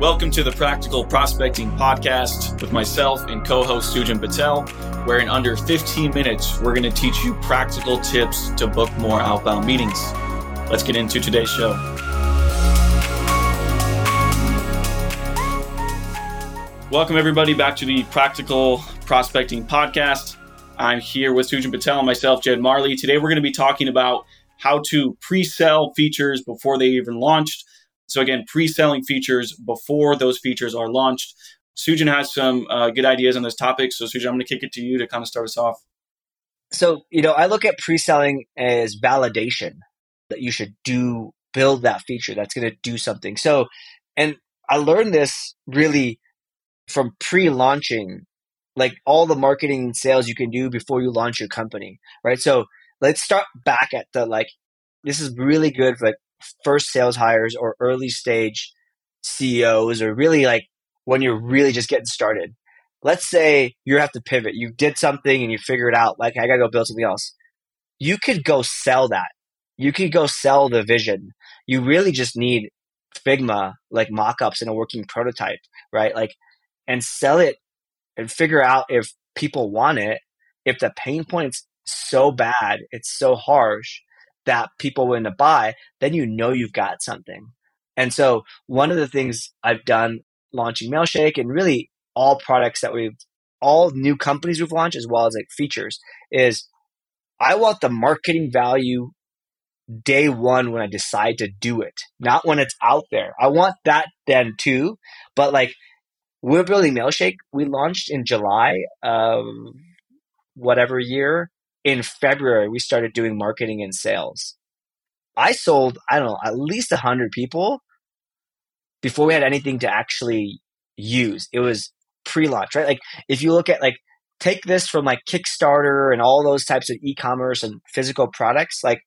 Welcome to the Practical Prospecting Podcast with myself and co host Sujan Patel, where in under 15 minutes, we're going to teach you practical tips to book more outbound meetings. Let's get into today's show. Welcome, everybody, back to the Practical Prospecting Podcast. I'm here with Sujan Patel and myself, Jed Mahrle. Today, we're going to be talking about how to pre sell features before they even launched. So, again, pre selling features before those features are launched. Sujan has some uh, good ideas on this topic. So, Sujan, I'm going to kick it to you to kind of start us off. So, you know, I look at pre selling as validation that you should do, build that feature that's going to do something. So, and I learned this really from pre launching, like all the marketing and sales you can do before you launch your company, right? So, let's start back at the like this is really good for like first sales hires or early stage CEOs or really like when you're really just getting started. Let's say you have to pivot. You did something and you figure it out. Like I gotta go build something else. You could go sell that. You could go sell the vision. You really just need Figma like mock-ups and a working prototype, right? Like and sell it and figure out if people want it. If the pain points so bad, it's so harsh that people want to buy, then you know you've got something. And so one of the things I've done launching Mailshake and really all products that we've all new companies we've launched as well as like features is I want the marketing value day one when I decide to do it, not when it's out there. I want that then too. But like we're building Mailshake. We launched in July of whatever year in February, we started doing marketing and sales. I sold, I don't know, at least 100 people before we had anything to actually use. It was pre launch, right? Like, if you look at, like, take this from like Kickstarter and all those types of e commerce and physical products, like,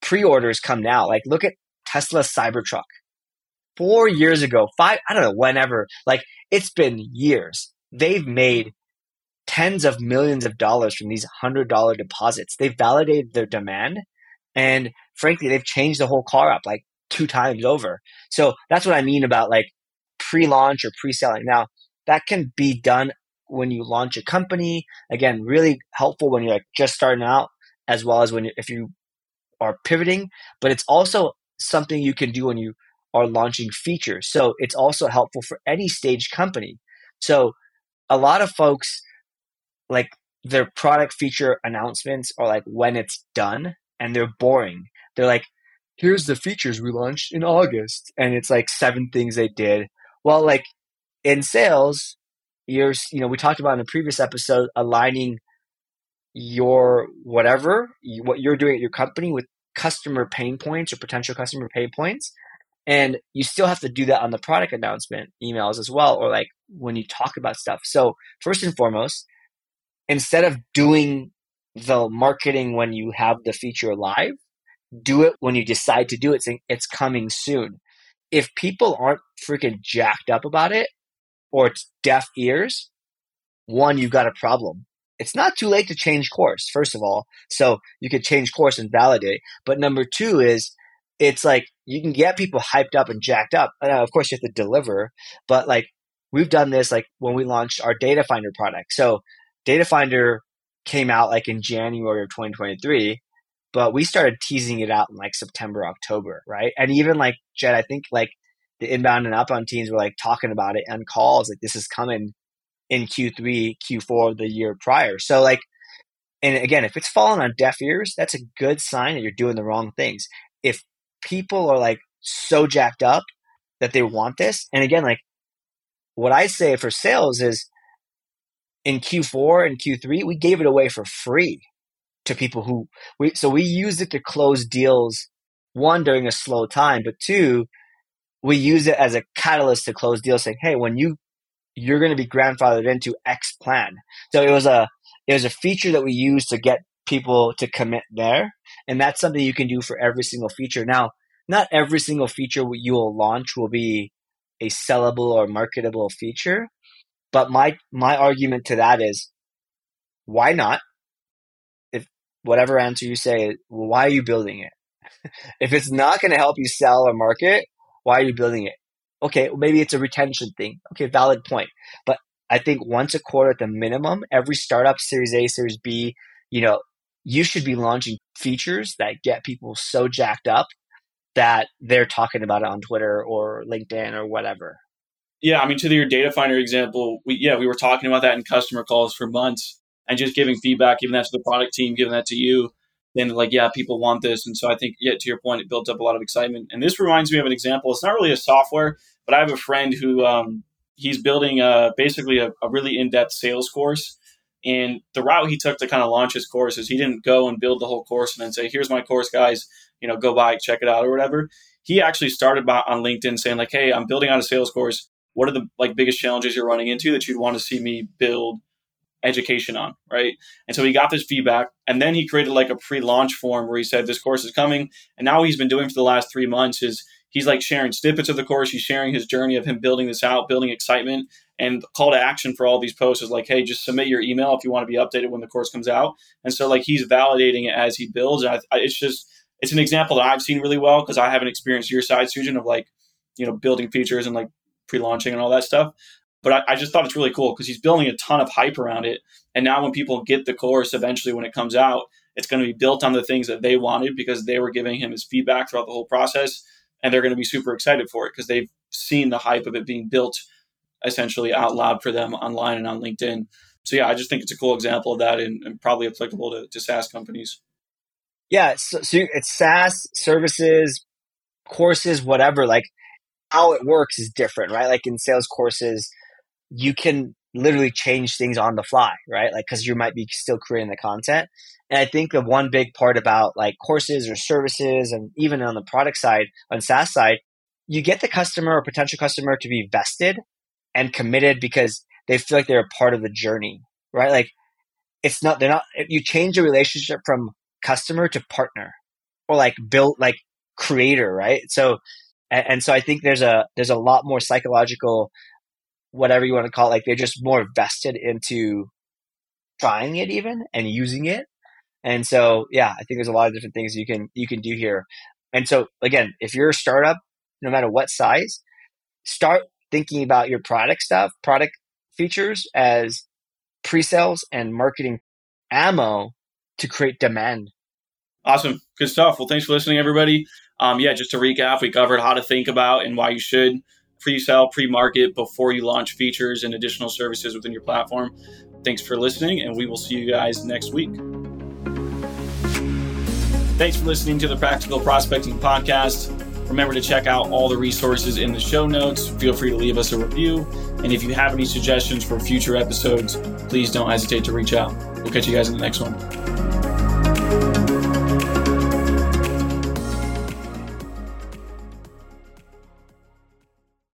pre orders come now. Like, look at Tesla Cybertruck. Four years ago, five, I don't know, whenever, like, it's been years. They've made tens of millions of dollars from these hundred dollar deposits. They've validated their demand, and frankly, they've changed the whole car up like two times over. So that's what I mean about like pre-launch or pre-selling. Now that can be done when you launch a company. Again, really helpful when you're like just starting out, as well as when you, if you are pivoting. But it's also something you can do when you are launching features. So it's also helpful for any stage company. So a lot of folks like their product feature announcements are like when it's done and they're boring. They're like, here's the features we launched in August. And it's like seven things they did. Well, like in sales, you're, you know, we talked about in a previous episode, aligning your whatever, what you're doing at your company with customer pain points or potential customer pain points. And you still have to do that on the product announcement emails as well, or like when you talk about stuff. So, first and foremost, instead of doing the marketing when you have the feature live, do it when you decide to do it. Saying it's coming soon. If people aren't freaking jacked up about it, or it's deaf ears, one, you've got a problem. It's not too late to change course, first of all. So you could change course and validate. But number two is it's like you can get people hyped up and jacked up. And uh, of course, you have to deliver. But like we've done this like when we launched our data finder product. So Data Finder came out like in January of 2023, but we started teasing it out in like September, October, right? And even like Jed, I think like the inbound and outbound teams were like talking about it on calls, like this is coming in Q3, Q4 of the year prior. So like, and again, if it's falling on deaf ears, that's a good sign that you're doing the wrong things. If people are like so jacked up that they want this, and again, like what I say for sales is in Q4 and Q3, we gave it away for free to people who we so we used it to close deals one during a slow time, but two, we use it as a catalyst to close deals saying, hey, when you you're going to be grandfathered into X plan. So it was a it was a feature that we used to get people to commit there. And that's something you can do for every single feature. Now, not every single feature you will launch will be a sellable or marketable feature, but my my argument to that is, why not? If whatever answer you say, well, why are you building it? if it's not going to help you sell or market, why are you building it? Okay, maybe it's a retention thing. Okay, valid point. But I think once a quarter at the minimum, every startup, Series A, Series B, you know, you should be launching features that get people so jacked up that they're talking about it on Twitter or LinkedIn or whatever. Yeah, I mean, to your data finder example, we yeah we were talking about that in customer calls for months and just giving feedback, giving that to the product team, giving that to you. Then like yeah, people want this, and so I think yeah, to your point, it built up a lot of excitement. And this reminds me of an example. It's not really a software, but I have a friend who um, he's building a, basically a, a really in depth sales course. And the route he took to kind of launch his course is he didn't go and build the whole course and then say, "Here's my course, guys. You know, go buy, check it out, or whatever." He actually started by, on LinkedIn saying like, "Hey, I'm building out a sales course what are the like biggest challenges you're running into that you'd want to see me build education on right? And so he got this feedback and then he created like a pre-launch form where he said this course is coming. And now he's been doing for the last three months is he's like sharing snippets of the course. He's sharing his journey of him building this out building excitement and call to action for all these posts is like hey just submit your email if you want to be updated when the course comes out. And so like he's validating it as he builds and I, I, it's just it's an example that i've seen really well because i haven't experienced your side Sujan of like you know building features and like pre-launching and all that stuff. But I, I just thought it's really cool because he's building a ton of hype around it. And now when people get the course eventually when it comes out, it's going to be built on the things that they wanted because they were giving him his feedback throughout the whole process. And they're going to be super excited for it because they've seen the hype of it being built essentially out loud for them online and on LinkedIn. So yeah, I just think it's a cool example of that and, and probably applicable to, to SaaS companies. Yeah, so, so it's SaaS services, courses, whatever. Like how it works is different, right? Like in sales courses, you can literally change things on the fly, right? Like, cause you might be still creating the content. And I think the one big part about like courses or services and even on the product side, on SaaS side, you get the customer or potential customer to be vested and committed because they feel like they're a part of the journey, right? Like it's not, they're not, you change the relationship from customer to partner or like build, like creator, right? So and, and so I think there's a there's a lot more psychological, whatever you want to call it, like they're just more vested into trying it even and using it. And so yeah, I think there's a lot of different things you can you can do here. And so again, if you're a startup, no matter what size, start thinking about your product stuff, product features as pre-sales and marketing ammo to create demand. Awesome. Good stuff. Well, thanks for listening, everybody. Um, yeah, just to recap, we covered how to think about and why you should pre-sell, pre-market before you launch features and additional services within your platform. Thanks for listening, and we will see you guys next week. Thanks for listening to the Practical Prospecting Podcast. Remember to check out all the resources in the show notes. Feel free to leave us a review. And if you have any suggestions for future episodes, please don't hesitate to reach out. We'll catch you guys in the next one.